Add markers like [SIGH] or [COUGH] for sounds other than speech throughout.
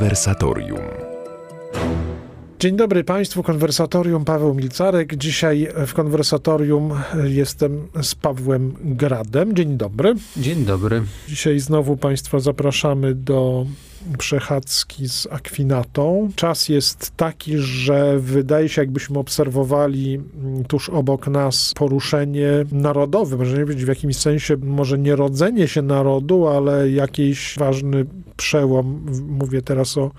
Konwersatorium. Dzień dobry Państwu, konwersatorium Paweł Milcarek. Dzisiaj w konwersatorium jestem z Pawłem Gradem. Dzień dobry. Dzień dobry. Dzisiaj znowu Państwa zapraszamy do przechadzki z Akwinatą. Czas jest taki, że wydaje się, jakbyśmy obserwowali tuż obok nas poruszenie narodowe, może nie być w jakimś sensie, może nie rodzenie się narodu, ale jakiś ważny przełom. Mówię teraz o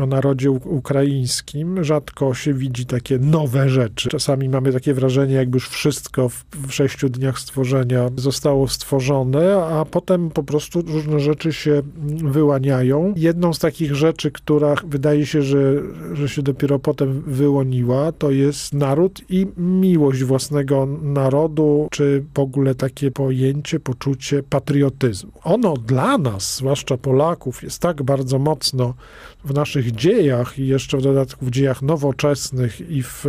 o narodzie ukraińskim rzadko się widzi takie nowe rzeczy. Czasami mamy takie wrażenie, jakby już wszystko w, w sześciu dniach stworzenia zostało stworzone, a potem po prostu różne rzeczy się wyłaniają. Jedną z takich rzeczy, która wydaje się, że, że się dopiero potem wyłoniła, to jest naród i miłość własnego narodu, czy w ogóle takie pojęcie, poczucie patriotyzmu. Ono dla nas, zwłaszcza Polaków, jest tak bardzo mocno w naszych dziejach i jeszcze w dodatku w dziejach nowoczesnych i w,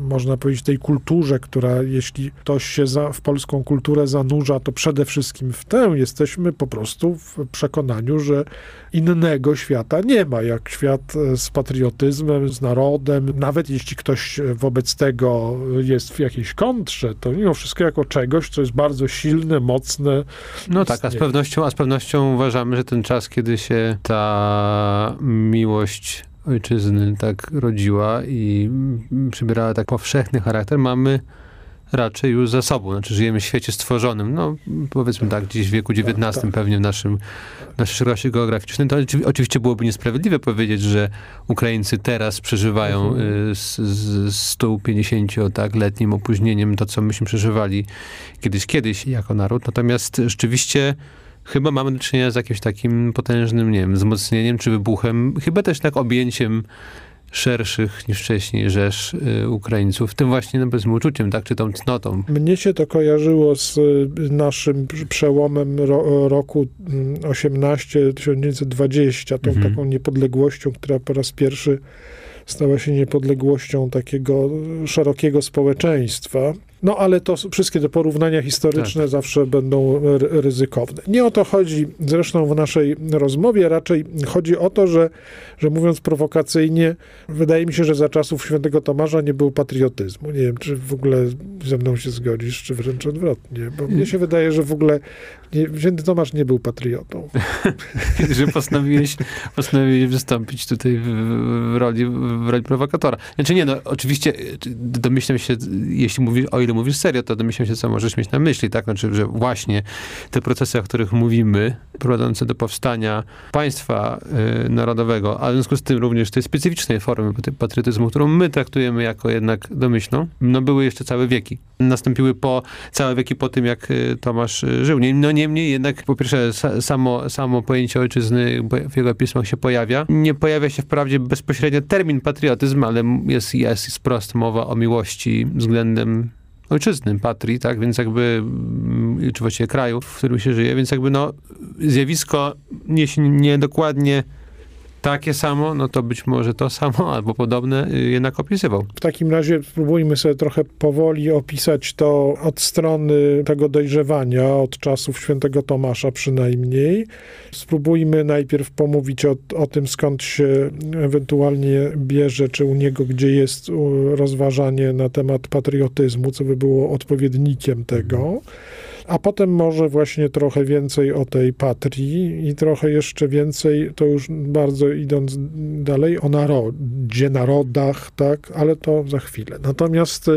można powiedzieć, tej kulturze, która jeśli ktoś się za, w polską kulturę zanurza, to przede wszystkim w tę jesteśmy po prostu w przekonaniu, że innego świata nie ma, jak świat z patriotyzmem, z narodem. Nawet jeśli ktoś wobec tego jest w jakiejś kontrze, to mimo wszystko jako czegoś, co jest bardzo silne, mocne. No tak, a z pewnością, a z pewnością uważamy, że ten czas, kiedy się ta miłość ojczyzny tak rodziła i przybierała tak powszechny charakter, mamy raczej już za sobą. Znaczy żyjemy w świecie stworzonym, no powiedzmy tak, gdzieś w wieku XIX tak, tak. pewnie w naszym, naszej szerokości geograficznej. To oczywiście byłoby niesprawiedliwe powiedzieć, że Ukraińcy teraz przeżywają mhm. z, z 150 tak, letnim opóźnieniem to, co myśmy przeżywali kiedyś, kiedyś jako naród. Natomiast rzeczywiście chyba mamy do czynienia z jakimś takim potężnym, nie wiem, wzmocnieniem czy wybuchem, chyba też tak objęciem szerszych niż wcześniej rzesz y, Ukraińców, tym właśnie no, powiedzmy uczuciem, tak, czy tą cnotą. Mnie się to kojarzyło z y, naszym przełomem ro, roku 18-1920, mm, tą mhm. taką niepodległością, która po raz pierwszy stała się niepodległością takiego szerokiego społeczeństwa. No ale to wszystkie te porównania historyczne tak. zawsze będą ryzykowne. Nie o to chodzi zresztą w naszej rozmowie, raczej chodzi o to, że, że mówiąc prowokacyjnie, wydaje mi się, że za czasów świętego Tomasza nie było patriotyzmu. Nie wiem, czy w ogóle ze mną się zgodzisz, czy wręcz odwrotnie, bo mnie się wydaje, że w ogóle nie, święty Tomasz nie był patriotą. [LAUGHS] że postanowiłeś, postanowiłeś wystąpić tutaj w, w, roli, w roli prowokatora. Znaczy nie, no oczywiście domyślam się, jeśli mówisz o ile mówisz serio, to domyślam się, co możesz mieć na myśli, tak? Znaczy, że właśnie te procesy, o których mówimy, prowadzące do powstania państwa y, narodowego, a w związku z tym również tej specyficznej formy patriotyzmu, którą my traktujemy jako jednak domyślną, no były jeszcze całe wieki. Nastąpiły po, całe wieki po tym, jak y, Tomasz y, żył. No niemniej jednak, po pierwsze, samo, samo pojęcie ojczyzny w jego pismach się pojawia. Nie pojawia się wprawdzie bezpośrednio termin patriotyzm, ale jest, jest, jest prost mowa o miłości względem ojczyzny, patrii, tak, więc jakby, mm, czy właściwie kraju, w którym się żyje, więc jakby no, zjawisko nie, nie dokładnie takie samo, no to być może to samo [LAUGHS] albo podobne y, jednak opisywał. W takim razie spróbujmy sobie trochę powoli opisać to od strony tego dojrzewania, od czasów świętego Tomasza przynajmniej. Spróbujmy najpierw pomówić o, o tym, skąd się ewentualnie bierze, czy u niego gdzie jest rozważanie na temat patriotyzmu, co by było odpowiednikiem tego. A potem może właśnie trochę więcej o tej patrii i trochę jeszcze więcej, to już bardzo idąc dalej, o narodzie, narodach, tak, ale to za chwilę. Natomiast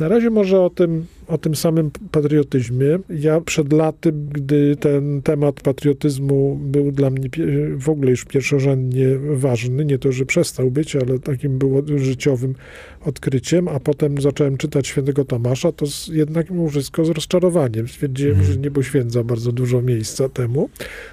na razie może o tym, o tym samym patriotyzmie. Ja przed laty, gdy ten temat patriotyzmu był dla mnie w ogóle już pierwszorzędnie ważny, nie to, że przestał być, ale takim było życiowym odkryciem, a potem zacząłem czytać świętego Tomasza, to jednak mimo wszystko z rozczarowaniem. Stwierdziłem, mm. że nie poświęca bardzo dużo miejsca temu.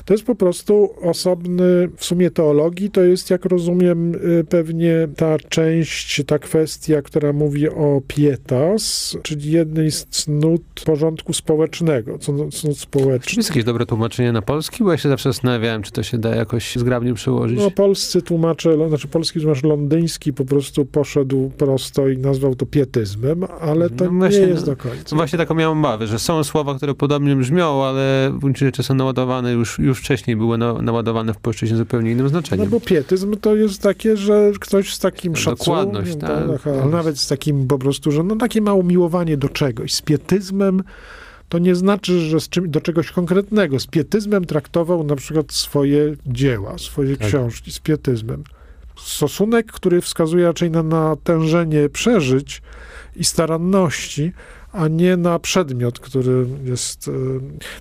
To jest po prostu osobny, w sumie teologii, to jest, jak rozumiem, y, pewnie ta część, ta kwestia, która mówi o pietach, czyli jednej z cnót porządku społecznego, cnót społecznych. Czy jest jakieś dobre tłumaczenie na polski? Bo ja się zawsze zastanawiałem, czy to się da jakoś zgrabnie przełożyć. No polscy tłumacze, znaczy polski tłumacz londyński po prostu poszedł prosto i nazwał to pietyzmem, ale to no właśnie, nie jest do końca. No właśnie taką miałem obawę, że są słowa, które podobnie brzmią, ale w gruncie rzeczy są naładowane już, już wcześniej były na, naładowane w płaszczyźnie zupełnie innym znaczeniu. No bo pietyzm to jest takie, że ktoś z takim szacunkiem, Dokładność, tak, tak, ale nawet z takim po prostu, że no takie ma umiłowanie do czegoś. Z pietyzmem to nie znaczy, że z czym, do czegoś konkretnego. Z pietyzmem traktował na przykład swoje dzieła, swoje tak. książki, z pietyzmem. Stosunek, który wskazuje raczej na natężenie przeżyć i staranności, a nie na przedmiot, który jest. E,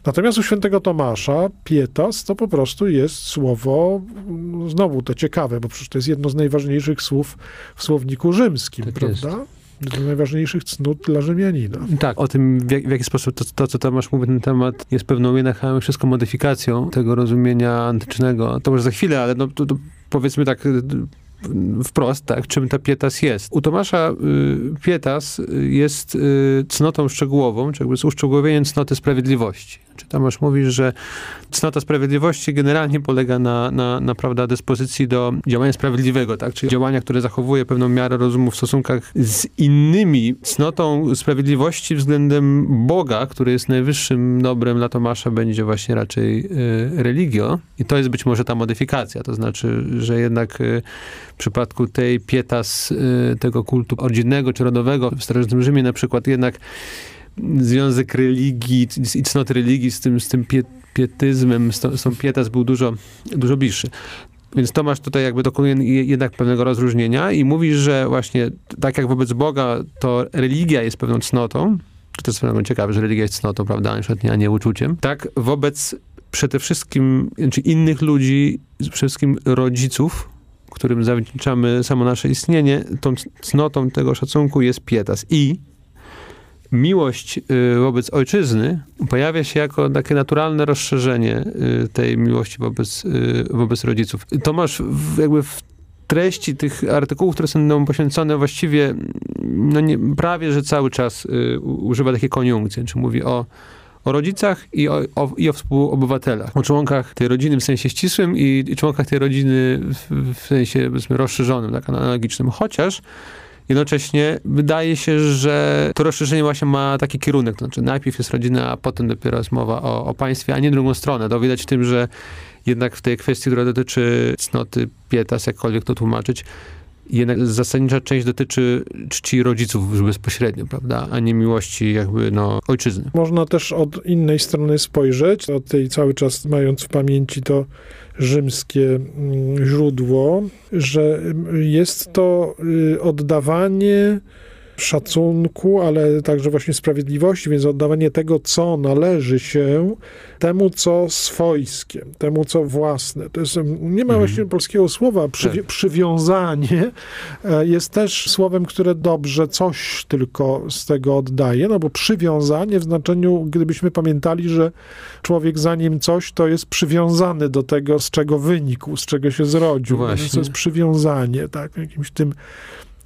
natomiast u świętego Tomasza pietas to po prostu jest słowo, znowu to ciekawe, bo przecież to jest jedno z najważniejszych słów w słowniku rzymskim, tak prawda? Jest z najważniejszych cnót dla Rzymianina. Tak, o tym, w, jak, w jaki sposób to, to, co Tomasz mówi na ten temat, jest pewną jednak wszystko modyfikacją tego rozumienia antycznego. To może za chwilę, ale no, to, to powiedzmy tak wprost, tak, czym ta pietas jest. U Tomasza y, pietas jest y, cnotą szczegółową, czy jakby z uszczegółowieniem cnoty sprawiedliwości. Czy Tomasz mówi, że cnota sprawiedliwości generalnie polega na, na, na prawda, dyspozycji do działania sprawiedliwego, tak? czyli działania, które zachowuje pewną miarę rozumu w stosunkach z innymi. Cnotą sprawiedliwości względem Boga, który jest najwyższym dobrem dla Tomasza, będzie właśnie raczej y, religio. I to jest być może ta modyfikacja, to znaczy, że jednak y, w przypadku tej pietas, y, tego kultu rodzinnego czy rodowego w starożytnym Rzymie na przykład jednak związek religii i cnot religii z tym, z tym pie, pietyzmem, z, tą, z tą pietas był dużo, dużo bliższy. Więc Tomasz tutaj jakby dokonuje jednak pewnego rozróżnienia i mówi, że właśnie tak jak wobec Boga, to religia jest pewną cnotą, to jest pewną ciekawe, że religia jest cnotą, prawda, a nie uczuciem. Tak wobec przede wszystkim, znaczy innych ludzi, przede wszystkim rodziców, którym zawdzięczamy samo nasze istnienie, tą cnotą tego szacunku jest pietas. I miłość y, wobec ojczyzny pojawia się jako takie naturalne rozszerzenie y, tej miłości wobec, y, wobec rodziców. Tomasz jakby w treści tych artykułów, które są nam poświęcone właściwie no nie, prawie, że cały czas używa takiej koniunkcji, czy mówi o o rodzicach i o, o, i o współobywatelach, o członkach tej rodziny w sensie ścisłym i, i członkach tej rodziny w, w sensie rozszerzonym, tak analogicznym. Chociaż Jednocześnie wydaje się, że to rozszerzenie właśnie ma taki kierunek, znaczy najpierw jest rodzina, a potem dopiero jest mowa o, o państwie, a nie drugą stronę. To widać w tym, że jednak w tej kwestii, która dotyczy cnoty pietas, jakkolwiek to tłumaczyć, jednak zasadnicza część dotyczy czci rodziców bezpośrednio, prawda, a nie miłości jakby no ojczyzny. Można też od innej strony spojrzeć, od tej cały czas mając w pamięci to rzymskie mm, źródło, że jest to y, oddawanie szacunku, ale także właśnie sprawiedliwości, więc oddawanie tego, co należy się temu, co swojskie, temu, co własne. To jest, nie ma mhm. właśnie polskiego słowa, tak. przywiązanie e, jest też słowem, które dobrze coś tylko z tego oddaje, no bo przywiązanie w znaczeniu, gdybyśmy pamiętali, że człowiek zanim coś, to jest przywiązany do tego, z czego wynikł, z czego się zrodził. Właśnie. To jest przywiązanie, tak, w jakimś tym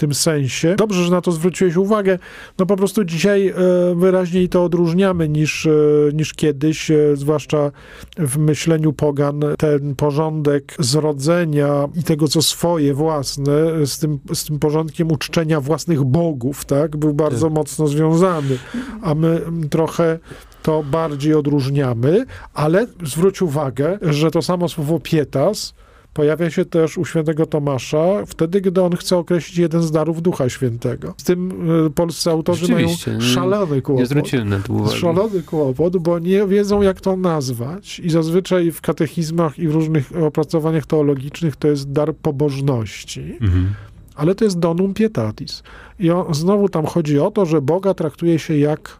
tym sensie. Dobrze, że na to zwróciłeś uwagę. No po prostu dzisiaj e, wyraźniej to odróżniamy niż, e, niż kiedyś, e, zwłaszcza w myśleniu pogan. Ten porządek zrodzenia i tego, co swoje, własne, z tym, z tym porządkiem uczczenia własnych bogów, tak, był bardzo tak. mocno związany. A my trochę to bardziej odróżniamy, ale zwróć uwagę, że to samo słowo pietas pojawia się też u świętego Tomasza wtedy, gdy on chce określić jeden z darów Ducha Świętego. Z tym y, polscy autorzy mają szalony kłopot. Nie zwróciłem na to uwagi. Szalony kłopot, bo nie wiedzą, jak to nazwać i zazwyczaj w katechizmach i w różnych opracowaniach teologicznych to jest dar pobożności. Mhm. Ale to jest donum pietatis. I on, znowu tam chodzi o to, że Boga traktuje się jak,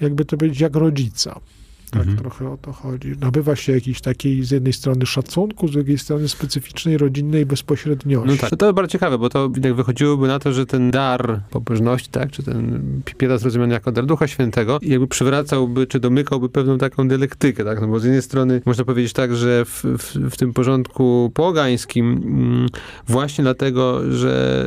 jakby to powiedzieć, jak rodzica. Tak Mhm. trochę o to chodzi. Nabywa się jakiejś takiej z jednej strony szacunku, z drugiej strony specyficznej, rodzinnej bezpośredniości. No tak. To jest bardzo ciekawe, bo to jak wychodziłoby na to, że ten dar pobożności, tak, czy ten pietas rozumiany jako dar Ducha Świętego, jakby przywracałby, czy domykałby pewną taką dialektykę, tak, no bo z jednej strony można powiedzieć tak, że w, w, w tym porządku pogańskim mm, właśnie dlatego, że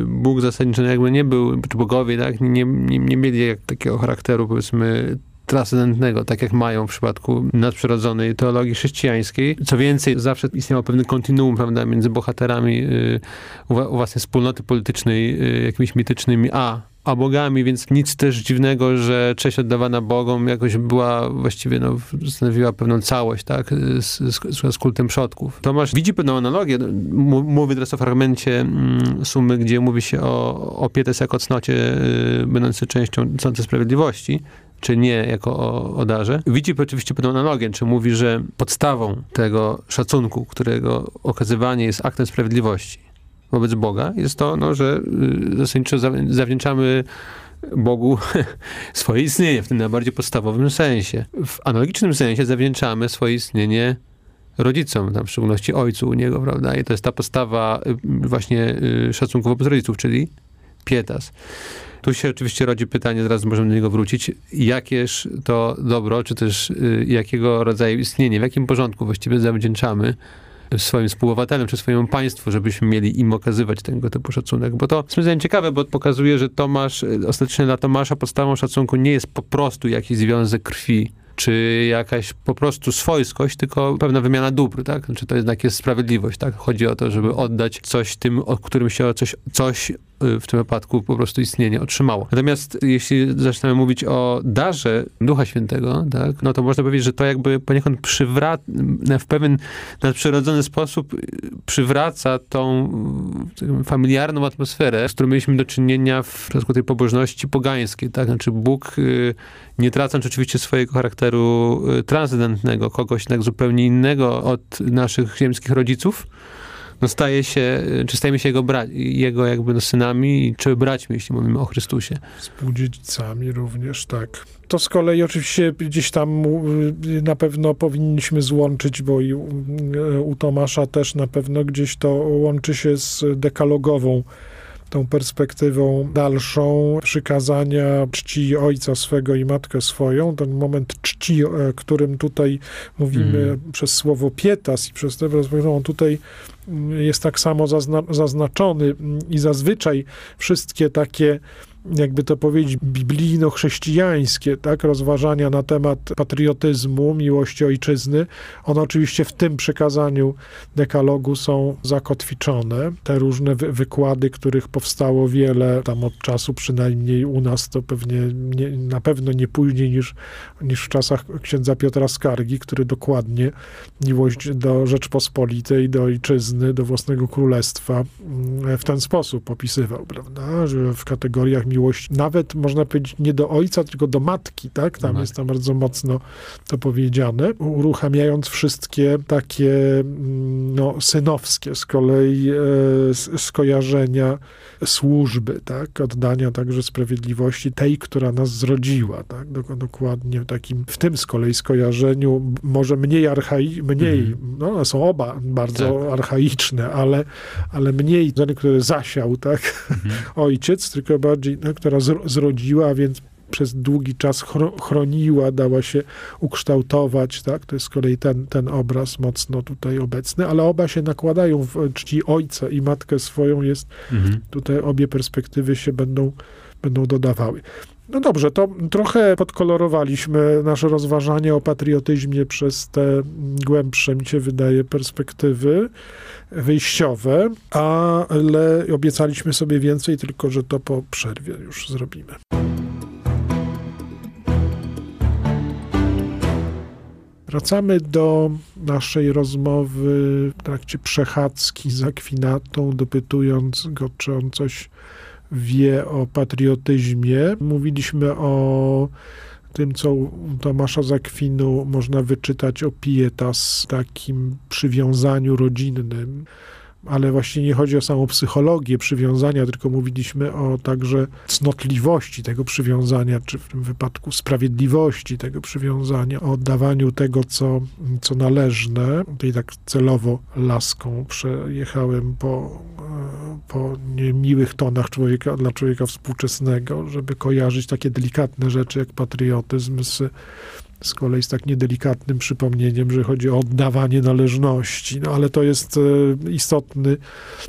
y, Bóg zasadniczo jakby nie był, czy bogowie, tak, nie, nie, nie mieli jak, takiego charakteru, powiedzmy, transcendentnego, tak jak mają w przypadku nadprzyrodzonej teologii chrześcijańskiej. Co więcej, zawsze istniało pewne kontinuum, prawda, między bohaterami y, własnej wspólnoty politycznej, y, jakimiś mitycznymi, a a bogami, więc nic też dziwnego, że cześć oddawana Bogom jakoś była właściwie, no, stanowiła pewną całość, tak, z, z, z kultem przodków. Tomasz widzi pewną analogię, no, m- mówi teraz o fragmencie mm, sumy, gdzie mówi się o, o pietes jako cnocie y, będącej częścią cnoty sprawiedliwości, czy nie jako o, o darze. Widzi oczywiście pewną analogię, czy mówi, że podstawą tego szacunku, którego okazywanie jest aktem sprawiedliwości wobec Boga, jest to, no, że y, zasadniczo za- zawdzięczamy Bogu [LAUGHS] swoje istnienie w tym najbardziej podstawowym sensie. W analogicznym sensie zawdzięczamy swoje istnienie rodzicom, tam w szczególności ojcu u niego, prawda? I to jest ta postawa y, właśnie y, szacunku wobec rodziców, czyli pietas. Tu się oczywiście rodzi pytanie, zaraz możemy do niego wrócić, jakież to dobro, czy też y, jakiego rodzaju istnienie, w jakim porządku właściwie zawdzięczamy swoim współobywatelem, czy swojemu państwu, żebyśmy mieli im okazywać tego typu szacunek. Bo to jest ciekawe, bo pokazuje, że Tomasz, y, ostatecznie dla Tomasza podstawą szacunku nie jest po prostu jakiś związek krwi, czy jakaś po prostu swojskość, tylko pewna wymiana dóbr, tak? Znaczy to jednak jest sprawiedliwość, tak? Chodzi o to, żeby oddać coś tym, o którym się coś, coś w tym wypadku po prostu istnienie otrzymało. Natomiast jeśli zaczynamy mówić o darze Ducha Świętego, tak? No to można powiedzieć, że to jakby poniekąd przywraca, w pewien nadprzyrodzony sposób y, przywraca tą y, familiarną atmosferę, z którą mieliśmy do czynienia w przypadku tej pobożności pogańskiej, tak? Znaczy Bóg y, nie tracąc oczywiście swojego charakteru y, transcendentnego, kogoś tak zupełnie innego od naszych ziemskich rodziców, no staje się, czy stajemy się jego, bra- jego jakby no synami, czy braćmi, jeśli mówimy o Chrystusie. Współdziedzicami również, tak. To z kolei oczywiście gdzieś tam na pewno powinniśmy złączyć, bo i u, Tomasza też na pewno gdzieś to łączy się z dekalogową tą perspektywą dalszą przykazania czci ojca swego i matkę swoją, ten moment czci, o którym tutaj mówimy Mm. przez słowo pietas i przez tę perspektywę, on tutaj jest tak samo zazna- zaznaczony i zazwyczaj wszystkie takie jakby to powiedzieć, biblijno-chrześcijańskie, tak, rozważania na temat patriotyzmu, miłości ojczyzny, one oczywiście w tym przekazaniu dekalogu są zakotwiczone. Te różne wy- wykłady, których powstało wiele, tam od czasu przynajmniej u nas, to pewnie nie, na pewno nie później niż, niż w czasach księdza Piotra Skargi, który dokładnie miłość do Rzeczpospolitej, do ojczyzny, do własnego królestwa mm, w ten sposób opisywał, prawda, że w kategoriach miłości, nawet można powiedzieć nie do ojca, tylko do matki, tak, tam matki. jest tam bardzo mocno to powiedziane, uruchamiając wszystkie takie mm, no, synowskie z kolei e, skojarzenia służby, tak, oddania także sprawiedliwości tej, która nas zrodziła, tak, Dok- dokładnie w takim, w tym z kolei skojarzeniu, może mniej archai, mniej, Mhm. no one są oba bardzo archaiczne, ale, ale mniej ten, który zasiał, tak, Mhm. [LAUGHS] ojciec, tylko bardziej, no, która zro- zrodziła, a więc przez długi czas chro- chroniła, dała się ukształtować, tak? To jest z kolei ten, ten obraz mocno tutaj obecny, ale oba się nakładają w czci ojca i matkę swoją jest, Mhm. tutaj obie perspektywy się będą, będą dodawały. No dobrze, to trochę podkolorowaliśmy nasze rozważanie o patriotyzmie przez te głębsze, mi się wydaje, perspektywy wyjściowe, ale obiecaliśmy sobie więcej, tylko że to po przerwie już zrobimy. Wracamy do naszej rozmowy w trakcie przechadzki z Akwinatą, dopytując go, czy on coś wie o patriotyzmie. Mówiliśmy o tym, co u Tomasza z Akwinu można wyczytać o pietas, takim przywiązaniu rodzinnym ale właśnie nie chodzi o samą psychologię przywiązania, tylko mówiliśmy o także cnotliwości tego przywiązania, czy w tym wypadku sprawiedliwości tego przywiązania, o oddawaniu tego, co, co należne. Tutaj tak celowo laską przejechałem po, po niemiłych tonach człowieka, dla człowieka współczesnego, żeby kojarzyć takie delikatne rzeczy jak patriotyzm z z kolei z tak niedelikatnym przypomnieniem, że chodzi o oddawanie należności, no ale to jest e, istotny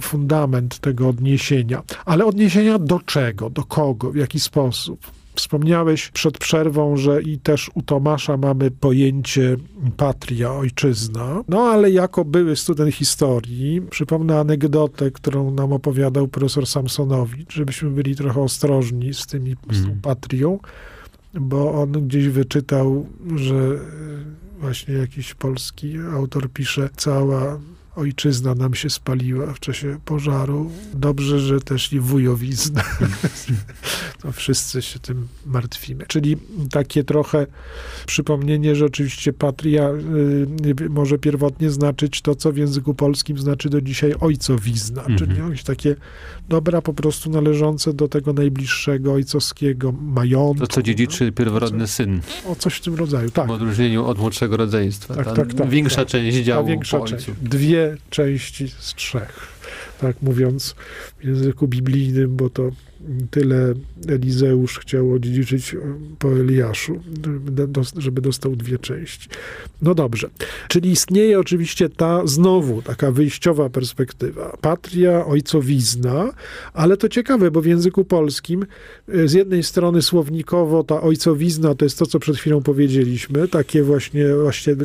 fundament tego odniesienia. Ale odniesienia do czego, do kogo, w jaki sposób? Wspomniałeś przed przerwą, że i też u Tomasza mamy pojęcie patria, ojczyzna. No ale jako były student historii, przypomnę anegdotę, którą nam opowiadał profesor Samsonowicz, żebyśmy byli trochę ostrożni z tymi z tą mhm. patrią bo on gdzieś wyczytał, że właśnie jakiś polski autor pisze, cała ojczyzna nam się spaliła w czasie pożaru. Dobrze, że też i wujowizna. [LAUGHS] to wszyscy się tym martwimy. Czyli takie trochę przypomnienie, że oczywiście patria y, może pierwotnie znaczyć to, co w języku polskim znaczy do dzisiaj ojcowizna, mhm. czyli jakieś takie dobra po prostu należące do tego najbliższego ojcowskiego majątku. To, co dziedziczy no? pierworodny syn. O coś w tym rodzaju, tak. W odróżnieniu od młodszego rodzeństwa. Tak, tak, tak, większa część działu większa. Część. Dwie części z trzech. Tak mówiąc w języku biblijnym, bo to tyle Elizeusz chciał odziedziczyć po Eliaszu, żeby dostał dwie części. No dobrze. Czyli istnieje oczywiście ta znowu taka wyjściowa perspektywa. Patria, ojcowizna, ale to ciekawe, bo w języku polskim e, z jednej strony słownikowo ta ojcowizna to jest to, co przed chwilą powiedzieliśmy, takie właśnie, właśnie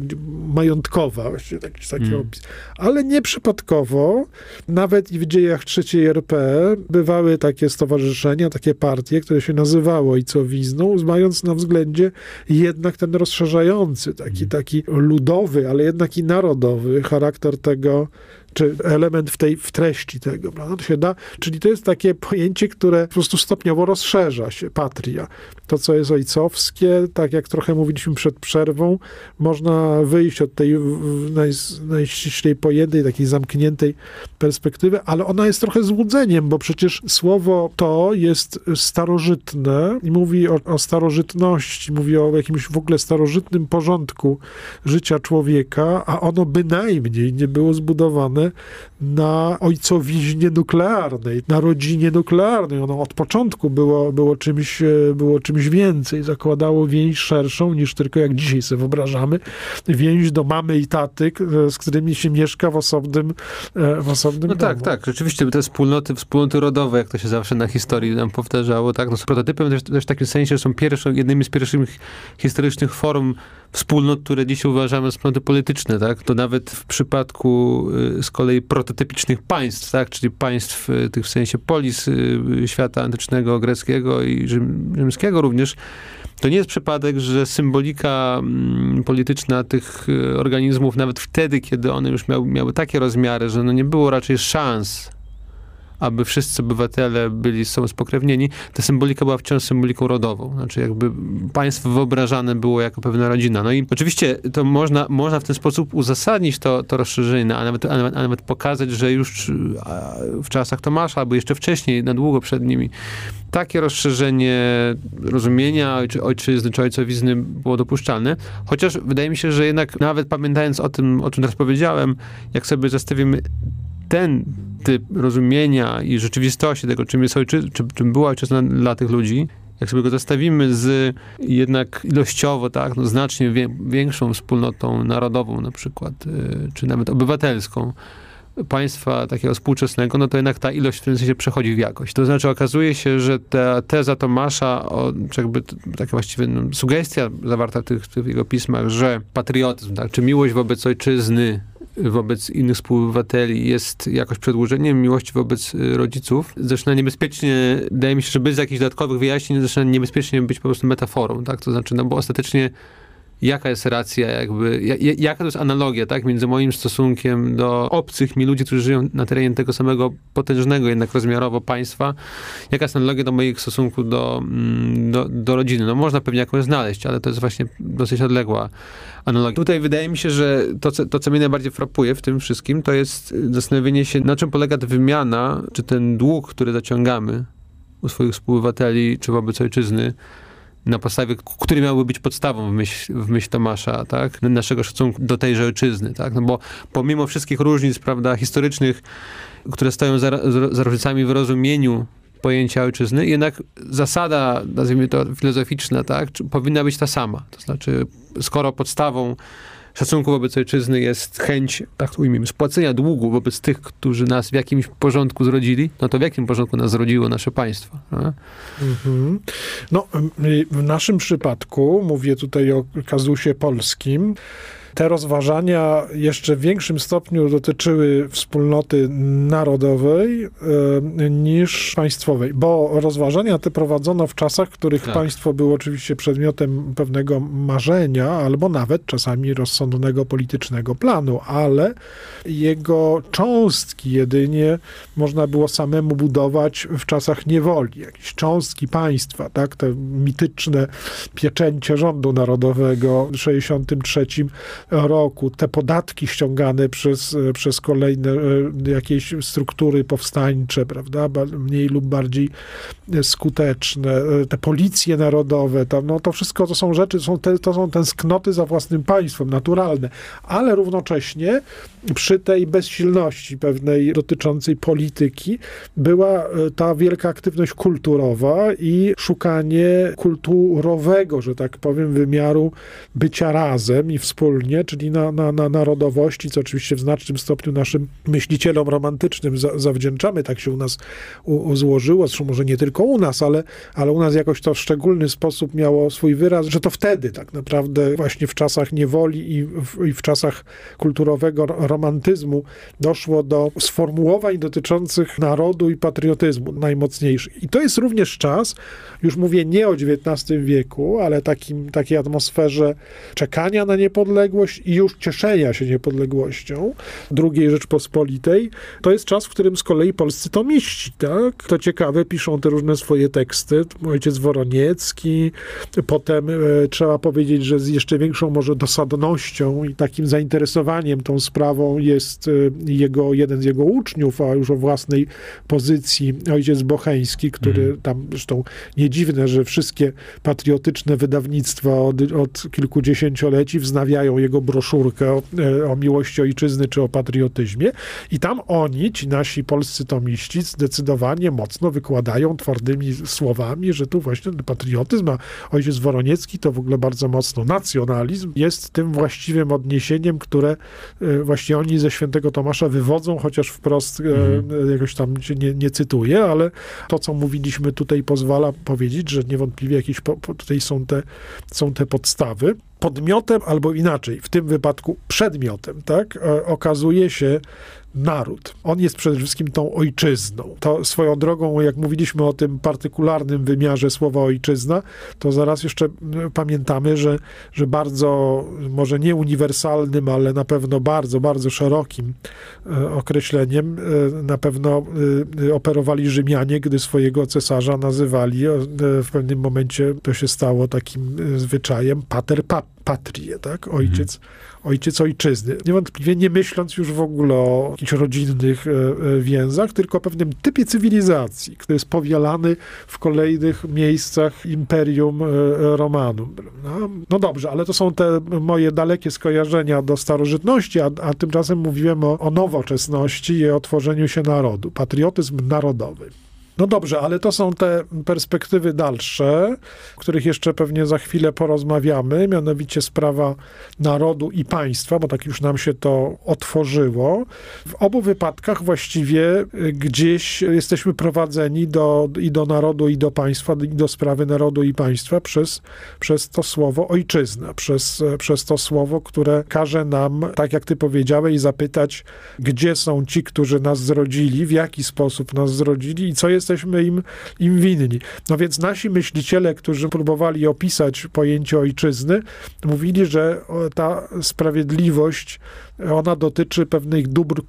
majątkowa, właśnie taki, taki mm. opis. Ale nieprzypadkowo, nawet i w dziejach trzeciej RP bywały takie stowarzyszenia, stowarzyszenia, takie partie, które się nazywało ojcowizną, mając na względzie jednak ten rozszerzający, taki, mhm. taki ludowy, ale jednak i narodowy charakter tego, czy element w tej w treści tego, prawda? To się da, czyli to jest takie pojęcie, które po prostu stopniowo rozszerza się, patria. To, co jest ojcowskie, tak jak trochę mówiliśmy przed przerwą, można wyjść od tej naj, najściślej pojętej, takiej zamkniętej perspektywy, ale ona jest trochę złudzeniem, bo przecież słowo to jest starożytne i mówi o, o starożytności, mówi o jakimś w ogóle starożytnym porządku życia człowieka, a ono bynajmniej nie było zbudowane na ojcowiźnie nuklearnej, na rodzinie nuklearnej. Ono od początku było, było, czymś, e, było czymś więcej, zakładało więź szerszą niż tylko jak dzisiaj sobie wyobrażamy, więź do mamy i taty, e, z którymi się mieszka w osobnym, e, w osobnym No domu. tak, tak. Rzeczywiście te wspólnoty, wspólnoty rodowe, jak to się zawsze na historii nam powtarzało, tak, no, z prototypem też, też w takim sensie, że są pierwsze, jednymi z pierwszych historycznych forum wspólnot, które dzisiaj uważamy za wspólnoty polityczne, tak? To nawet w przypadku y, z kolei prototypicznych państw, tak? Czyli państw y, tych w sensie polis y, świata antycznego, greckiego i rzymskiego również, to nie jest przypadek, że symbolika mm, polityczna tych organizmów, nawet wtedy, kiedy one już miały, miały takie rozmiary, że no nie było raczej szans aby wszyscy obywatele byli z sobą spokrewnieni, ta symbolika była wciąż symboliką rodową. Znaczy jakby państwo wyobrażane było jako pewna rodzina. No i oczywiście to można, można w ten sposób uzasadnić to, to rozszerzenie, a nawet, a, nawet, a nawet pokazać, że już w czasach Tomasza, albo jeszcze wcześniej, na długo przed nimi, takie rozszerzenie rozumienia ojczy, ojczyzny czy ojcowizny było dopuszczalne. Chociaż wydaje mi się, że jednak nawet pamiętając o tym, o czym teraz powiedziałem, jak sobie zastawimy ten typ rozumienia i rzeczywistości tego, czym jest ojczyzna, czym, czym była ojczyzna dla tych ludzi, jak sobie go zestawimy z jednak ilościowo, tak, no, znacznie większą wspólnotą narodową na przykład, y, czy nawet obywatelską, państwa takiego współczesnego, no to jednak ta ilość w tym sensie przechodzi w jakość. To znaczy okazuje się, że ta teza Tomasza, o, czy jakby taka właściwie no, sugestia zawarta w tych, w tych jego pismach, że patriotyzm, tak, czy miłość wobec ojczyzny wobec innych współobywateli jest jakoś przedłużeniem miłości wobec y, rodziców, zaczyna niebezpiecznie, wydaje mi się, że bez jakichś dodatkowych wyjaśnień zaczyna niebezpiecznie być po prostu metaforą, tak? To znaczy, no bo ostatecznie jaka jest racja, jakby, jaka to jest analogia, tak, między moim stosunkiem do obcych mi ludzi, którzy żyją na terenie tego samego potężnego jednak rozmiarowo państwa, jaka jest analogia do moich stosunków do, mm, do, do rodziny. No można pewnie jakąś znaleźć, ale to jest właśnie dosyć odległa analogia. Tutaj wydaje mi się, że to, co, to, co mnie najbardziej frapuje w tym wszystkim, to jest zastanowienie się, na czym polega ta wymiana, czy ten dług, który zaciągamy u swoich współobywateli, czy wobec ojczyzny, na podstawie, który miałby być podstawą w myśl, w myśl Tomasza, tak? Naszego szacunku do tejże ojczyzny, tak? No bo pomimo wszystkich różnic, prawda, historycznych, które stoją za, za różnicami w rozumieniu pojęcia ojczyzny, jednak zasada, nazwijmy to filozoficzna, tak, powinna być ta sama. To znaczy, skoro podstawą szacunku wobec ojczyzny jest chęć, tak ujmijmy, spłacenia długu wobec tych, którzy nas w jakimś porządku zrodzili, no to w jakim porządku nas zrodziło nasze państwo? Mhm. No, w naszym przypadku, mówię tutaj o kazusie polskim, te rozważania jeszcze w większym stopniu dotyczyły wspólnoty narodowej e, niż państwowej, bo rozważania te prowadzono w czasach, w których tak. państwo było oczywiście przedmiotem pewnego marzenia, albo nawet czasami rozsądnego politycznego planu, ale jego cząstki jedynie można było samemu budować w czasach niewoli. Jakieś cząstki państwa, tak, te mityczne pieczęcie rządu narodowego w 63 roku, te podatki ściągane przez, przez kolejne e, jakieś struktury powstańcze, prawda, mniej lub bardziej skuteczne, e, te policje narodowe, to, no to wszystko to są rzeczy, są te, to są tęsknoty za własnym państwem, naturalne, ale równocześnie przy tej bezsilności pewnej dotyczącej polityki była e, ta wielka aktywność kulturowa i szukanie kulturowego, że tak powiem, wymiaru bycia razem i wspólnie, czyli na, na, na narodowości, co oczywiście w znacznym stopniu naszym myślicielom romantycznym za, zawdzięczamy. Tak się u nas u, u złożyło, zresztą może nie tylko u nas, ale, ale u nas jakoś to w szczególny sposób miało swój wyraz, że to wtedy tak naprawdę właśnie w czasach niewoli i w, i w czasach kulturowego romantyzmu doszło do sformułowań dotyczących narodu i patriotyzmu najmocniejszych. I to jest również czas, już mówię nie o XIX wieku, ale takim, takiej atmosferze czekania na niepodległość i już cieszenia się niepodległością II Rzeczpospolitej. To jest czas, w którym z kolei polscy tomiści, tak? To ciekawe, piszą te różne swoje teksty. Ojciec Woroniecki, potem e, trzeba powiedzieć, że z jeszcze większą może dosadnością i takim zainteresowaniem tą sprawą jest e, jego, jeden z jego uczniów, a już o własnej pozycji, ojciec Bocheński, który mm. tam zresztą nie dziwne, że wszystkie patriotyczne wydawnictwa od, od kilkudziesięcioleci wznawiają jego broszurkę o, e, o miłości ojczyzny czy o patriotyzmie. I tam oni, ci nasi polscy tomiści, zdecydowanie mocno wykładają twardymi słowami, że tu właśnie patriotyzm, a ojciec Woroniecki to w ogóle bardzo mocno nacjonalizm jest tym właściwym odniesieniem, które e, właśnie oni ze świętego Tomasza wywodzą, chociaż wprost mm. jakoś tam nie, nie cytuję, ale to, co mówiliśmy tutaj pozwala powiedzieć, że niewątpliwie jakieś po, po, tutaj są te, są te podstawy podmiotem albo inaczej, w tym wypadku przedmiotem, tak, e, okazuje się naród. On jest przede wszystkim tą ojczyzną. To swoją drogą, jak mówiliśmy o tym partykularnym wymiarze słowa ojczyzna, to zaraz jeszcze pamiętamy, że, że bardzo, może nie uniwersalnym, ale na pewno bardzo, bardzo szerokim e, określeniem e, na pewno operowali Rzymianie, gdy swojego cesarza nazywali w pewnym momencie, to się stało takim zwyczajem pater pap patrię, tak? Ojciec, mhm. ojciec ojczyzny. Niewątpliwie nie myśląc już w ogóle o jakichś rodzinnych e, e, więzach, tylko o pewnym typie cywilizacji, który jest powielany w kolejnych miejscach Imperium e, Romanum. No, no dobrze, ale to są te moje dalekie skojarzenia do starożytności, a, a tymczasem mówiłem o, o nowoczesności i o tworzeniu się narodu. Patriotyzm narodowy. No dobrze, ale to są te perspektywy dalsze, o których jeszcze pewnie za chwilę porozmawiamy, mianowicie sprawa narodu i państwa, bo tak już nam się to otworzyło. W obu wypadkach właściwie gdzieś jesteśmy prowadzeni do, i do narodu, i do państwa, i do sprawy narodu i państwa przez, przez to słowo ojczyzna, przez, przez to słowo, które każe nam, tak jak ty powiedziałeś, zapytać, gdzie są ci, którzy nas zrodzili, w jaki sposób nas zrodzili i co jest jesteśmy im, im winni. No więc nasi myśliciele, którzy próbowali opisać pojęcie ojczyzny, mówili, że ta sprawiedliwość, ona dotyczy pewnych dóbr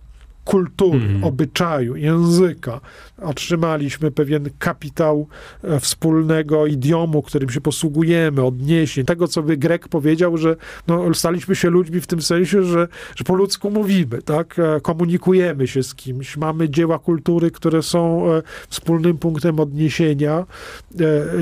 kultury, mm. obyczaju, języka. Otrzymaliśmy pewien kapitał e, wspólnego idiomu, którym się posługujemy, odniesień. Tego, co by Grek powiedział, że no, staliśmy się ludźmi w tym sensie, że, że po ludzku mówimy, tak? E, komunikujemy się z kimś. Mamy dzieła kultury, które są e, wspólnym punktem odniesienia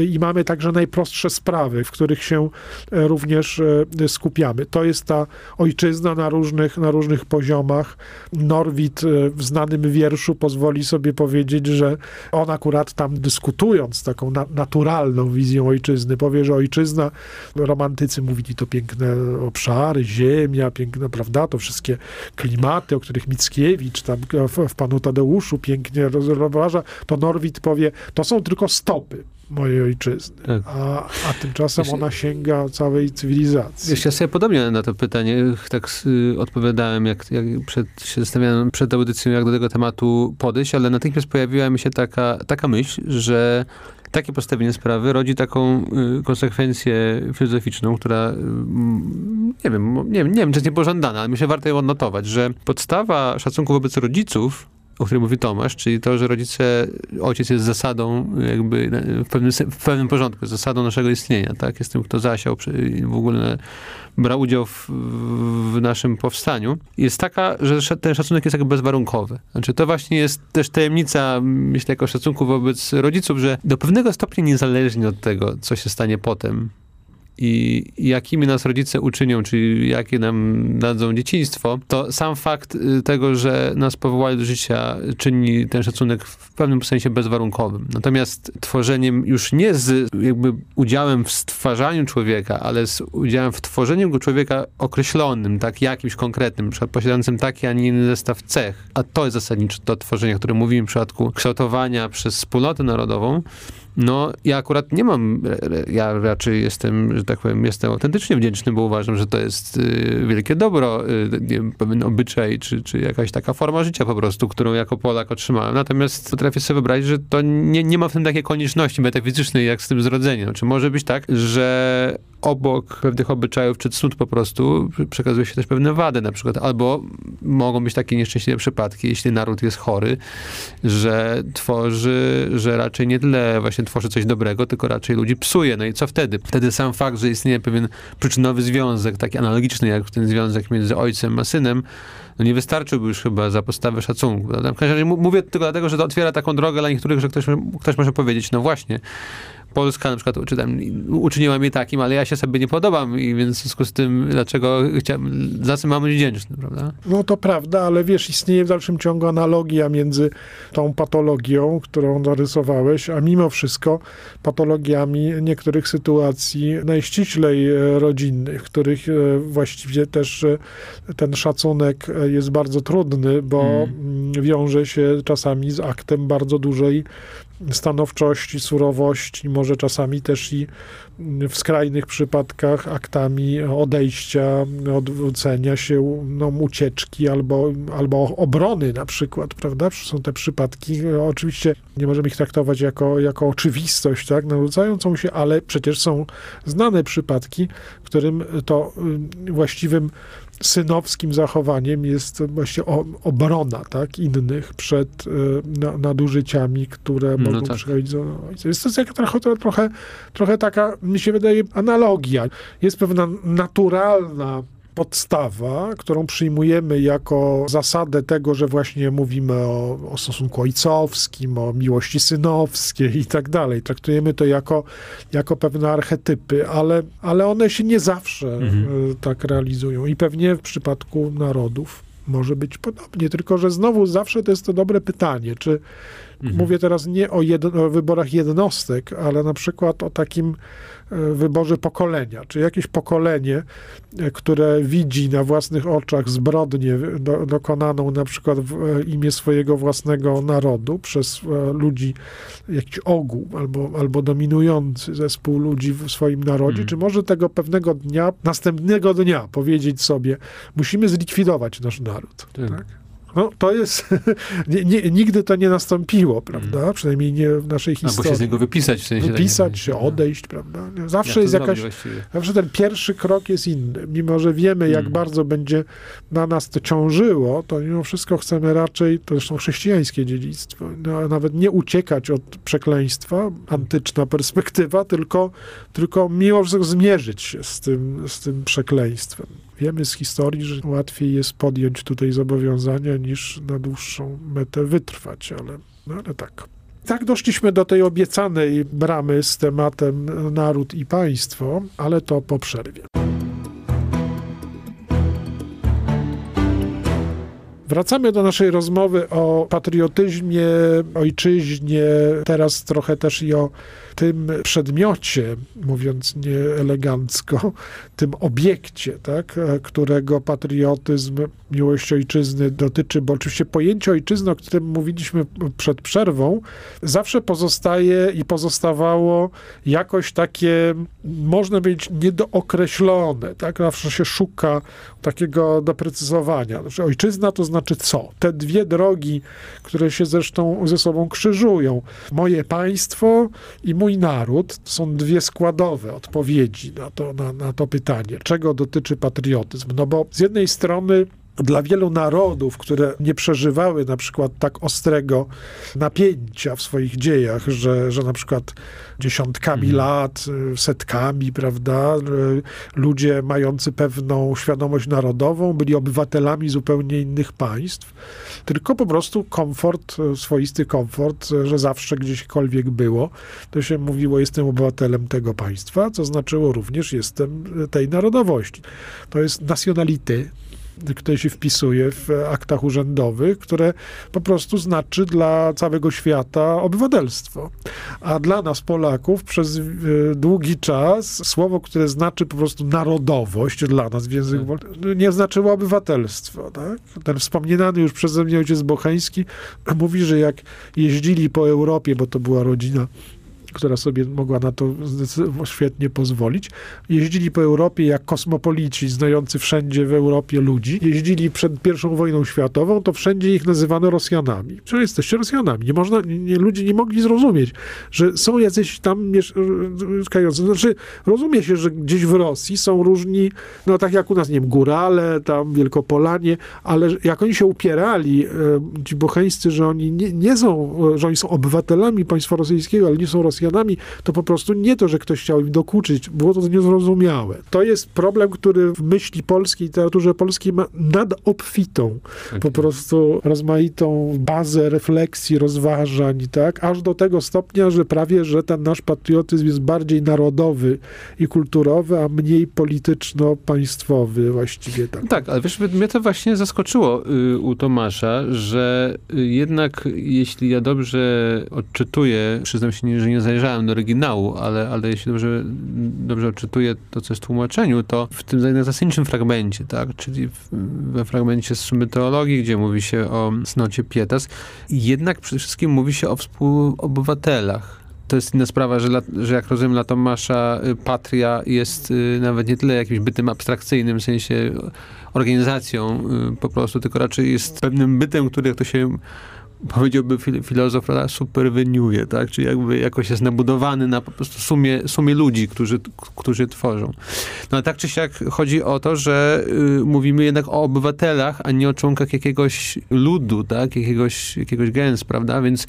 i mamy także najprostsze sprawy, w których się również skupiamy. To jest ta ojczyzna na różnych, na różnych poziomach. Norwid E, w znanym wierszu pozwoli sobie powiedzieć, że on akurat tam dyskutując taką na, naturalną wizją ojczyzny, powie, że ojczyzna, romantycy mówili to piękne obszary, ziemia, piękne, prawda, to wszystkie klimaty, o których Mickiewicz tam w, w Panu Tadeuszu pięknie rozważa, to Norwid powie, to są tylko stopy mojej ojczyzny. Tak. A, a tymczasem ona sięga całej cywilizacji. Wiesz, ja sobie podobnie na to pytanie tak y, odpowiadałem, jak, jak przed, się zastanawiałem przed audycją, jak do tego tematu podejść, ale natychmiast pojawiła mi się taka, taka myśl, że takie postawienie sprawy rodzi taką y, konsekwencję filozoficzną, która y, nie, wiem, nie, nie wiem, czy jest niepożądana, ale myślę, warto ją odnotować, że podstawa szacunku wobec rodziców o którym mówi Tomasz, czyli to, że rodzice, ojciec jest zasadą jakby w pewnym, w pewnym porządku, zasadą naszego istnienia, tak? Jest tym, kto zasiał, w ogóle brał udział w, w, naszym powstaniu, jest taka, że ten szacunek jest jakby bezwarunkowy. Znaczy to właśnie jest też tajemnica, myślę, jako szacunku wobec rodziców, że do pewnego stopnia niezależnie od tego, co się stanie potem, i jakimi nas rodzice uczynią, czyli jakie nam dadzą dzieciństwo, to sam fakt y, tego, że nas powołali do życia, czyni ten szacunek w pewnym sensie bezwarunkowym. Natomiast tworzeniem już nie z jakby udziałem w stwarzaniu człowieka, ale z udziałem w tworzeniu go człowieka określonym, tak jakimś konkretnym, posiadającym taki, a nie inny zestaw cech. A to jest zasadniczo to tworzenie, o którym mówimy w przypadku kształtowania przez wspólnotę narodową, no, ja akurat nie mam, ja raczej jestem, że tak powiem, jestem autentycznie wdzięczny, bo uważam, że to jest y, wielkie dobro, y, wiem, pewien obyczaj, czy, czy jakaś taka forma życia po prostu, którą jako Polak otrzymałem. Natomiast potrafię sobie wyobrazić, że to nie, nie ma w tym takiej konieczności metafizycznej, jak z tym zrodzeniem. Czy może być tak, że obok pewnych obyczajów czy cnót po prostu przekazuje się też pewne wady na przykład, albo mogą być takie nieszczęśliwe przypadki, jeśli naród jest chory, że tworzy, że raczej nie tyle właśnie tworzy coś dobrego, tylko raczej ludzi psuje. No i co wtedy? Wtedy sam fakt, że istnieje pewien przyczynowy związek, taki analogiczny jak ten związek między ojcem a synem, no nie wystarczyłby już chyba za podstawę szacunku. W każdym razie mówię tylko dlatego, że to otwiera taką drogę dla niektórych, że ktoś, ktoś może powiedzieć, no właśnie, Polska na przykład czy tam, uczyniła mnie takim, ale ja się sobie nie podobam i więc w związku z tym, dlaczego chciałem, za co mam być wdzięczny, prawda? No to prawda, ale wiesz, istnieje w dalszym ciągu analogia między tą patologią, którą narysowałeś, a mimo wszystko patologiami niektórych sytuacji najściślej e, rodzinnych, w których e, właściwie też e, ten szacunek jest bardzo trudny, bo hmm. wiąże się czasami z aktem bardzo dużej stanowczości, surowości, może czasami też i w skrajnych przypadkach aktami odejścia, odwrócenia się, no, ucieczki albo, albo obrony na przykład, prawda? Są te przypadki, oczywiście nie możemy ich traktować jako, jako oczywistość, tak, narzucającą się, ale przecież są znane przypadki, w którym to y, właściwym synowskim zachowaniem jest właśnie obrona tak, innych przed y, nadużyciami, które no mogą tak. przychodzić do ojca. Jest to jak trochę, trochę, trochę taka, mi się wydaje, analogia. Jest pewna naturalna podstawa, którą przyjmujemy jako zasadę tego, że właśnie mówimy o, o stosunku ojcowskim, o miłości synowskiej i tak dalej. Traktujemy to jako, jako pewne archetypy, ale, ale one się nie zawsze mhm. E, tak realizują. I pewnie w przypadku narodów może być podobnie, tylko że znowu zawsze to jest to dobre pytanie, czy mhm. mówię teraz nie o, o wyborach jednostek, ale na przykład o takim E, wyborze pokolenia, czy jakieś pokolenie, e, które widzi na własnych oczach zbrodnię do, dokonaną na przykład w e, imię swojego własnego narodu przez ludzi, jakiś ogół albo, albo dominujący zespół ludzi w swoim narodzie, mm. czy może tego pewnego dnia, następnego dnia powiedzieć sobie, musimy zlikwidować nasz naród. Tak? tak? No to jest, [LAUGHS] nie, nie, nigdy to nie nastąpiło, prawda? Hmm. Przynajmniej nie w naszej historii. Albo się z niego wypisać w sensie. Wypisać się, odejść, prawda? Zawsze jest jakaś, zawsze ten pierwszy krok jest inny. Mimo, że wiemy, jak hmm. bardzo będzie na nas to ciążyło, to mimo wszystko chcemy raczej, to zresztą chrześcijańskie dziedzictwo, no, nawet nie uciekać od przekleństwa, antyczna perspektywa, tylko, tylko mimo wszystko zmierzyć się z tym, z tym przekleństwem. Wiemy z historii, że łatwiej jest podjąć tutaj zobowiązania niż na dłuższą metę wytrwać, ale, no ale tak. Tak doszliśmy do tej obiecanej bramy z tematem naród i państwo, ale to po przerwie. Wracamy do naszej rozmowy o patriotyzmie, ojczyźnie, teraz trochę też i o tym przedmiocie, mówiąc nieelegancko, [LAUGHS] tym obiekcie, tak, którego patriotyzm, miłość ojczyzny dotyczy, bo oczywiście pojęcie ojczyzny, o którym mówiliśmy przed przerwą, zawsze pozostaje i pozostawało jakoś takie, można być niedookreślone, tak, zawsze się szuka takiego doprecyzowania. Znaczy, ojczyzna to znaczy co? Te dwie drogi, które się zresztą ze sobą krzyżują. Moje państwo i mój mój naród są dwie składowe odpowiedzi na to, na, na to pytanie. Czego dotyczy patriotyzm? No bo z jednej strony dla wielu narodów, które nie przeżywały na przykład tak ostrego napięcia w swoich dziejach, że, że na przykład dziesiątkami mhm. lat, setkami, prawda, ludzie mający pewną świadomość narodową byli obywatelami zupełnie innych państw, tylko po prostu komfort, swoisty komfort, że zawsze gdzieśkolwiek było, to się mówiło, jestem obywatelem tego państwa, co znaczyło również, jestem tej narodowości. To jest nacjonality, które się wpisuje w aktach urzędowych, które po prostu znaczy dla całego świata obywatelstwo. A dla nas, Polaków, przez e, długi czas słowo, które znaczy po prostu narodowość dla nas w języku tak. nie znaczyło obywatelstwo. Tak? Ten wspomniany już przeze mnie ojciec Bocheński [LAUGHS] mówi, że jak jeździli po Europie, bo to była rodzina która sobie mogła na to świetnie pozwolić. Jeździli po Europie jak kosmopolici, znający wszędzie w Europie ludzi. Jeździli przed I wojną światową, to wszędzie ich nazywano Rosjanami. Czy jesteście Rosjanami? Nie można, nie, ludzie nie mogli zrozumieć, że są jacyś tam mieszkający. Znaczy, rozumie się, że gdzieś w Rosji są różni, no tak jak u nas, nie wiem, górale, tam Wielkopolanie, ale jak oni się upierali, e, ci bocheńscy, że oni nie, nie są, że oni są obywatelami państwa rosyjskiego, ale nie są Rosjanami, Rosjanami, to po prostu nie to, że ktoś chciał im dokuczyć, było to niezrozumiałe. To jest problem, który w myśli polskiej, literaturze polskiej ma nadobfitą, okay. po prostu rozmaitą bazę refleksji, rozważań, tak, aż do tego stopnia, że prawie, że ten nasz patriotyzm jest bardziej narodowy i kulturowy, a mniej polityczno-państwowy właściwie. Tak, tak ale wiesz, mnie to właśnie zaskoczyło y, u Tomasza, że y, jednak jeśli ja dobrze odczytuję, przyznam się, że nie zajrzałem do oryginału, ale, ale jeśli dobrze, dobrze odczytuję to, co jest w tłumaczeniu, to w tym zasadniczym fragmencie, tak, czyli w, we fragmencie z teologii, gdzie mówi się o cnocie pietas, jednak przede wszystkim mówi się o współobywatelach. To jest inna sprawa, że, że jak rozumiem dla Tomasza y, patria jest y, nawet nie tyle jakimś bytem abstrakcyjnym, w sensie organizacją y, po prostu, tylko raczej jest pewnym bytem, który jak to się powiedziałby filozof, superweniuje, tak? Czyli jakby jakoś jest nabudowany na po prostu sumie, sumie ludzi, którzy, którzy tworzą. No a tak czy siak chodzi o to, że y, mówimy jednak o obywatelach, a nie o członkach jakiegoś ludu, tak? Jakiegoś, jakiegoś gens, prawda? Więc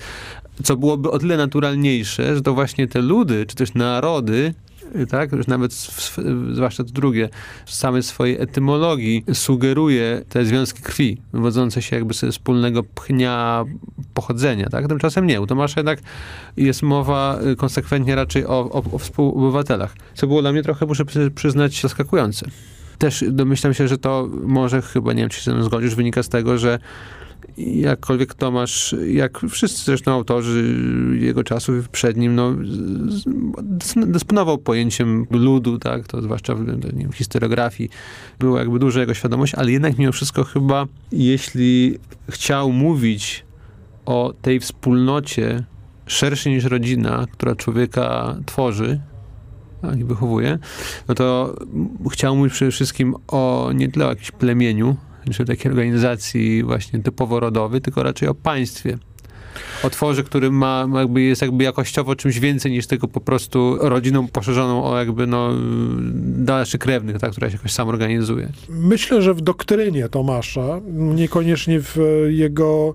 co byłoby o tyle naturalniejsze, że to właśnie te ludy, czy też narody tak? Już nawet zwłaszcza to drugie, w samej swojej etymologii sugeruje te związki krwi, wywodzące się jakby ze wspólnego pchnia pochodzenia, tak? Tymczasem nie. U Tomasza jednak jest mowa y, konsekwentnie raczej o, o, o współobywatelach, co było dla mnie trochę, muszę przyznać, zaskakujące. Też domyślam się, że to może chyba, nie wiem, czy się zgodzisz, wynika z tego, że jakkolwiek Tomasz, jak wszyscy zresztą autorzy jego czasów przed nim, no, dysponował pojęciem ludu, tak, to zwłaszcza w wiem, historiografii była jakby duża jego świadomość, ale jednak mimo wszystko chyba, jeśli chciał mówić o tej wspólnocie szerszej niż rodzina, która człowieka tworzy, i wychowuje, no to chciał mówić przede wszystkim o nie tyle o jakimś plemieniu, czy takiej organizacji właśnie typowo rodowej, tylko raczej o państwie o tworze, który ma, jakby jest jakby jakościowo czymś więcej niż tylko po prostu rodziną poszerzoną o jakby no dalszych krewnych, tak, która się jakoś sam organizuje. Myślę, że w doktrynie Tomasza, niekoniecznie w jego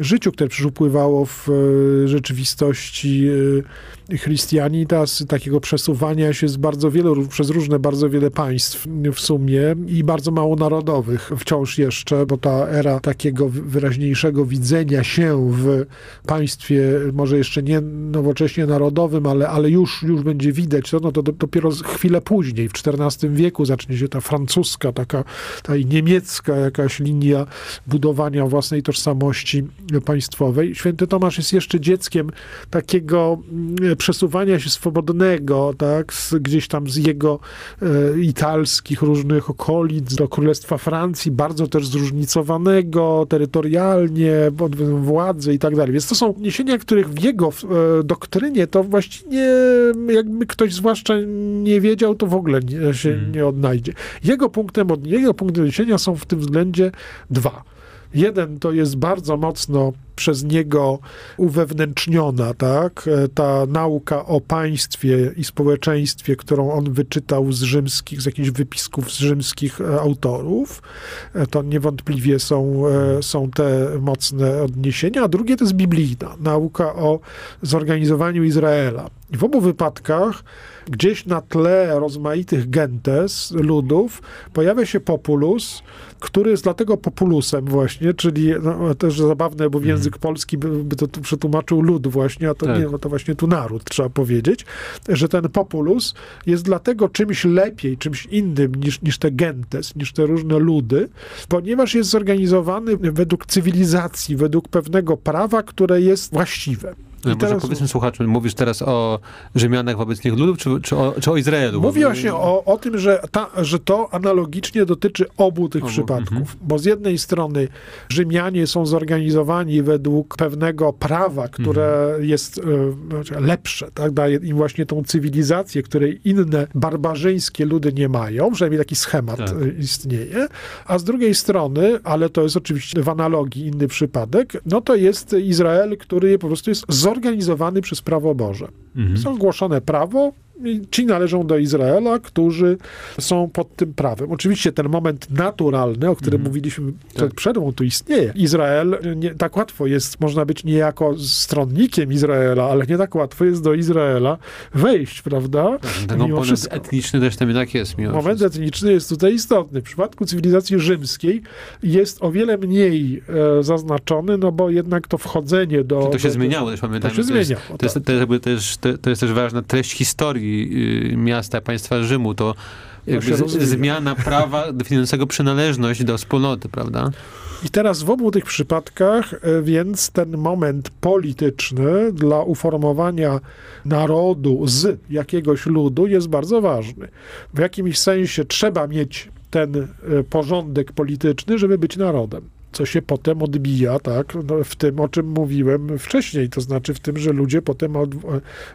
życiu, które przepływało w e, rzeczywistości e, Christianitas, takiego przesuwania się z bardzo wielu, przez różne bardzo wiele państw w sumie i bardzo mało narodowych wciąż jeszcze, bo ta era takiego wyraźniejszego widzenia się w państwie, może jeszcze nie nowocześnie narodowym, ale, ale już, już będzie widać to, no to dopiero chwilę później, w XIV wieku zacznie się ta francuska, taka ta niemiecka jakaś linia budowania własnej tożsamości państwowej. Święty Tomasz jest jeszcze dzieckiem takiego mm, przesuwania się swobodnego, tak, z, gdzieś tam z jego e, italskich różnych okolic do Królestwa Francji, bardzo też zróżnicowanego terytorialnie, pod władzy i tak dalej. Więc to są niesienia, których w jego e, doktrynie to właściwie jakby ktoś zwłaszcza nie wiedział, to w ogóle nie, się hmm. nie odnajdzie. Jego punktem, od, jego punktem odniesienia są w tym względzie dwa. Jeden to jest bardzo mocno przez niego uwewnętrzniona, tak? E, ta nauka o państwie i społeczeństwie, którą on wyczytał z rzymskich, z jakichś wypisków z rzymskich e, autorów, e, to niewątpliwie są, są te mocne odniesienia. A drugie to jest biblijna, nauka o zorganizowaniu Izraela. I w obu wypadkach gdzieś na tle rozmaitych gentes, ludów, pojawia się populus, który jest dlatego populusem właśnie, czyli no, też zabawne, bo w mhm. język polski by, by to przetłumaczył lud właśnie, a to tak. nie, no to właśnie tu naród, trzeba powiedzieć, że ten populus jest dlatego czymś lepiej, czymś innym niż, niż te gentes, niż te różne ludy, ponieważ jest zorganizowany według cywilizacji, według pewnego prawa, które jest właściwe. I Może teraz... powiedzmy słuchaczom, mówisz teraz o Rzymianach wobec nich ludów, czy, czy, o, czy o Izraelu? Mówię właśnie o, o tym, że, ta, że to analogicznie dotyczy obu tych obu. przypadków. Mhm. Bo z jednej strony Rzymianie są zorganizowani według pewnego prawa, które mhm. jest e, lepsze, tak? daje im właśnie tą cywilizację, której inne barbarzyńskie ludy nie mają, przynajmniej taki schemat tak. Istnieje. A z drugiej strony, ale to jest oczywiście w analogii inny przypadek, no to jest Izrael, który po prostu jest zorganizowany przez prawo Boże. Mhm. Jest ogłoszone prawo, ci należą do Izraela, którzy są pod tym prawem. Oczywiście ten moment naturalny, o którym mm. mówiliśmy przed tak. przerwą, tu istnieje. Izrael, nie, tak łatwo jest, można być niejako stronnikiem Izraela, ale nie tak łatwo jest do Izraela wejść, prawda? Tak, ten moment etniczny też tam jednak jest. Moment wszystko. etniczny jest tutaj istotny. W przypadku cywilizacji rzymskiej jest o wiele mniej e, zaznaczony, no bo jednak to wchodzenie do... To się do, zmieniało też, pamiętam. To się to zmieniało, jest, tak. to, jest, to, jest, to, jest, to jest też ważna treść historii historii y, miasta, państwa Rzymu, to jakby zmiana prawa [LAUGHS] definiującego przynależność do wspólnoty, prawda? I teraz w obu tych przypadkach, e, więc ten moment polityczny dla uformowania narodu z jakiegoś ludu jest bardzo ważny. W jakimś sensie trzeba mieć ten e, porządek polityczny, żeby być narodem co się potem odbija, tak, no, w tym, o czym mówiłem wcześniej, to znaczy w tym, że ludzie potem od,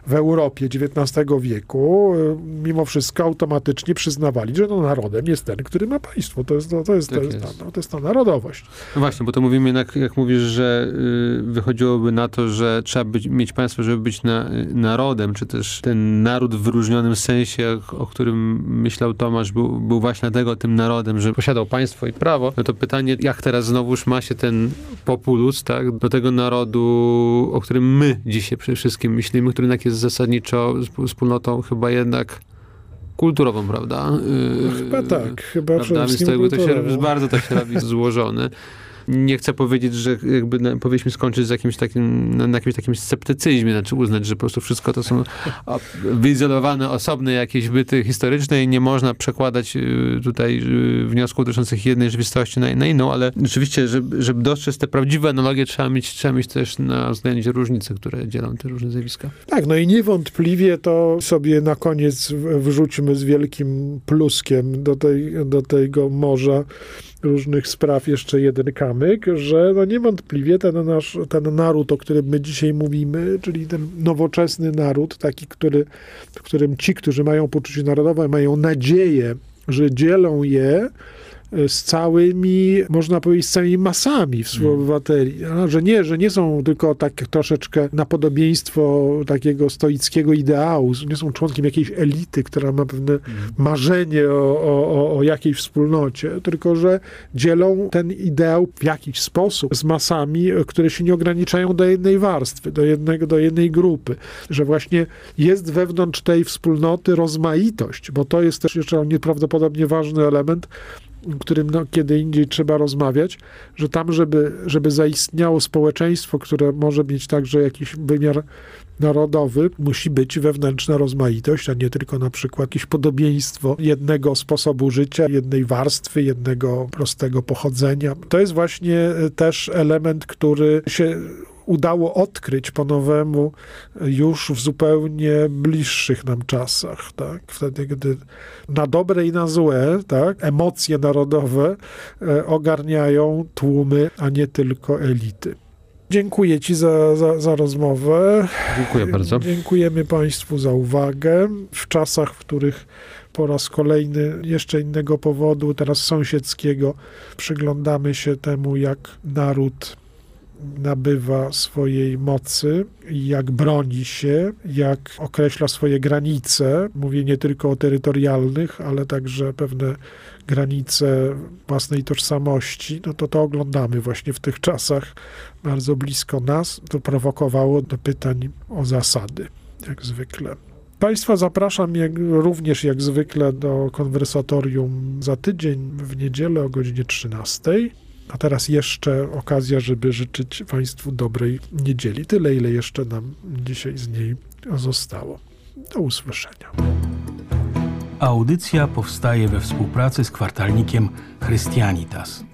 w Europie XIX wieku y, mimo wszystko automatycznie przyznawali, że no, narodem jest ten, który ma państwo. To jest, to, to jest, tak to jest, jest. Ta, no, to jest ta narodowość. No właśnie, bo to mówimy jednak, jak mówisz, że y, wychodziłoby na to, że trzeba być, mieć państwo, żeby być na, y, narodem, czy też ten naród w wyróżnionym sensie, o którym myślał Tomasz, był, był właśnie dlatego tym narodem, że posiadał państwo i prawo, no to pytanie, jak teraz znowu znowuż ma się ten populus, tak, do tego narodu, o którym my dzisiaj przede wszystkim myślimy, który jednak jest zasadniczo wspólnotą chyba jednak kulturową, prawda? Chyba tak, chyba prawda? Więc to, to się bardzo tak się robi złożone nie chcę powiedzieć, że jakby na, powinniśmy skończyć z jakimś takim, na, na jakimś takim sceptycyzmie, znaczy uznać, że po prostu wszystko to są wyizolowane, osobne jakieś byty historyczne i nie można przekładać y, tutaj y, wniosków dotyczących jednej rzeczywistości na, na inną, ale rzeczywiście, żeby, żeby dostrzec te prawdziwe analogie, trzeba mieć, trzeba mieć też na względzie różnice, które dzielą te różne zjawiska. Tak, no i niewątpliwie to sobie na koniec wrzućmy z wielkim pluskiem do, tej, do tego morza różnych spraw jeszcze jeden kamyk, że no niewątpliwie ten nasz, ten naród, o którym my dzisiaj mówimy, czyli ten nowoczesny naród, taki, który, w którym ci, którzy mają poczucie narodowe, mają nadzieję, że dzielą je, z całymi, można powiedzieć, z całymi masami współobywateli. Mm. Że nie, że nie są tylko tak troszeczkę na podobieństwo takiego stoickiego ideału, nie są członkiem jakiejś elity, która ma pewne mm. marzenie o, o, o jakiejś wspólnocie, tylko że dzielą ten ideał w jakiś sposób z masami, które się nie ograniczają do jednej warstwy, do, jednego, do jednej grupy. Że właśnie jest wewnątrz tej wspólnoty rozmaitość, bo to jest też jeszcze nieprawdopodobnie ważny element, którym no, kiedy indziej trzeba rozmawiać, że tam, żeby, żeby zaistniało społeczeństwo, które może mieć także jakiś wymiar narodowy, musi być wewnętrzna rozmaitość, a nie tylko na przykład jakieś podobieństwo jednego sposobu życia, jednej warstwy, jednego prostego pochodzenia. To jest właśnie też element, który się udało odkryć po nowemu już w zupełnie bliższych nam czasach, tak? Wtedy, gdy na dobre i na złe, tak? Emocje narodowe e, ogarniają tłumy, a nie tylko elity. Dziękuję Ci za, za, za, rozmowę. Dziękuję bardzo. Dziękujemy Państwu za uwagę. W czasach, w których po raz kolejny, jeszcze innego powodu, teraz sąsiedzkiego, przyglądamy się temu, jak naród nabywa swojej mocy, jak broni się, jak określa swoje granice. Mówię nie tylko o terytorialnych, ale także pewne granice własnej tożsamości. No to to oglądamy właśnie w tych czasach bardzo blisko nas. To prowokowało do pytań o zasady, jak zwykle. Państwa zapraszam jak, również jak zwykle do konwersatorium za tydzień w niedzielę o godzinie 13. A teraz jeszcze okazja, żeby życzyć Państwu dobrej niedzieli. Tyle, ile jeszcze nam dzisiaj z niej zostało. Do usłyszenia. Audycja powstaje we współpracy z kwartalnikiem Christianitas.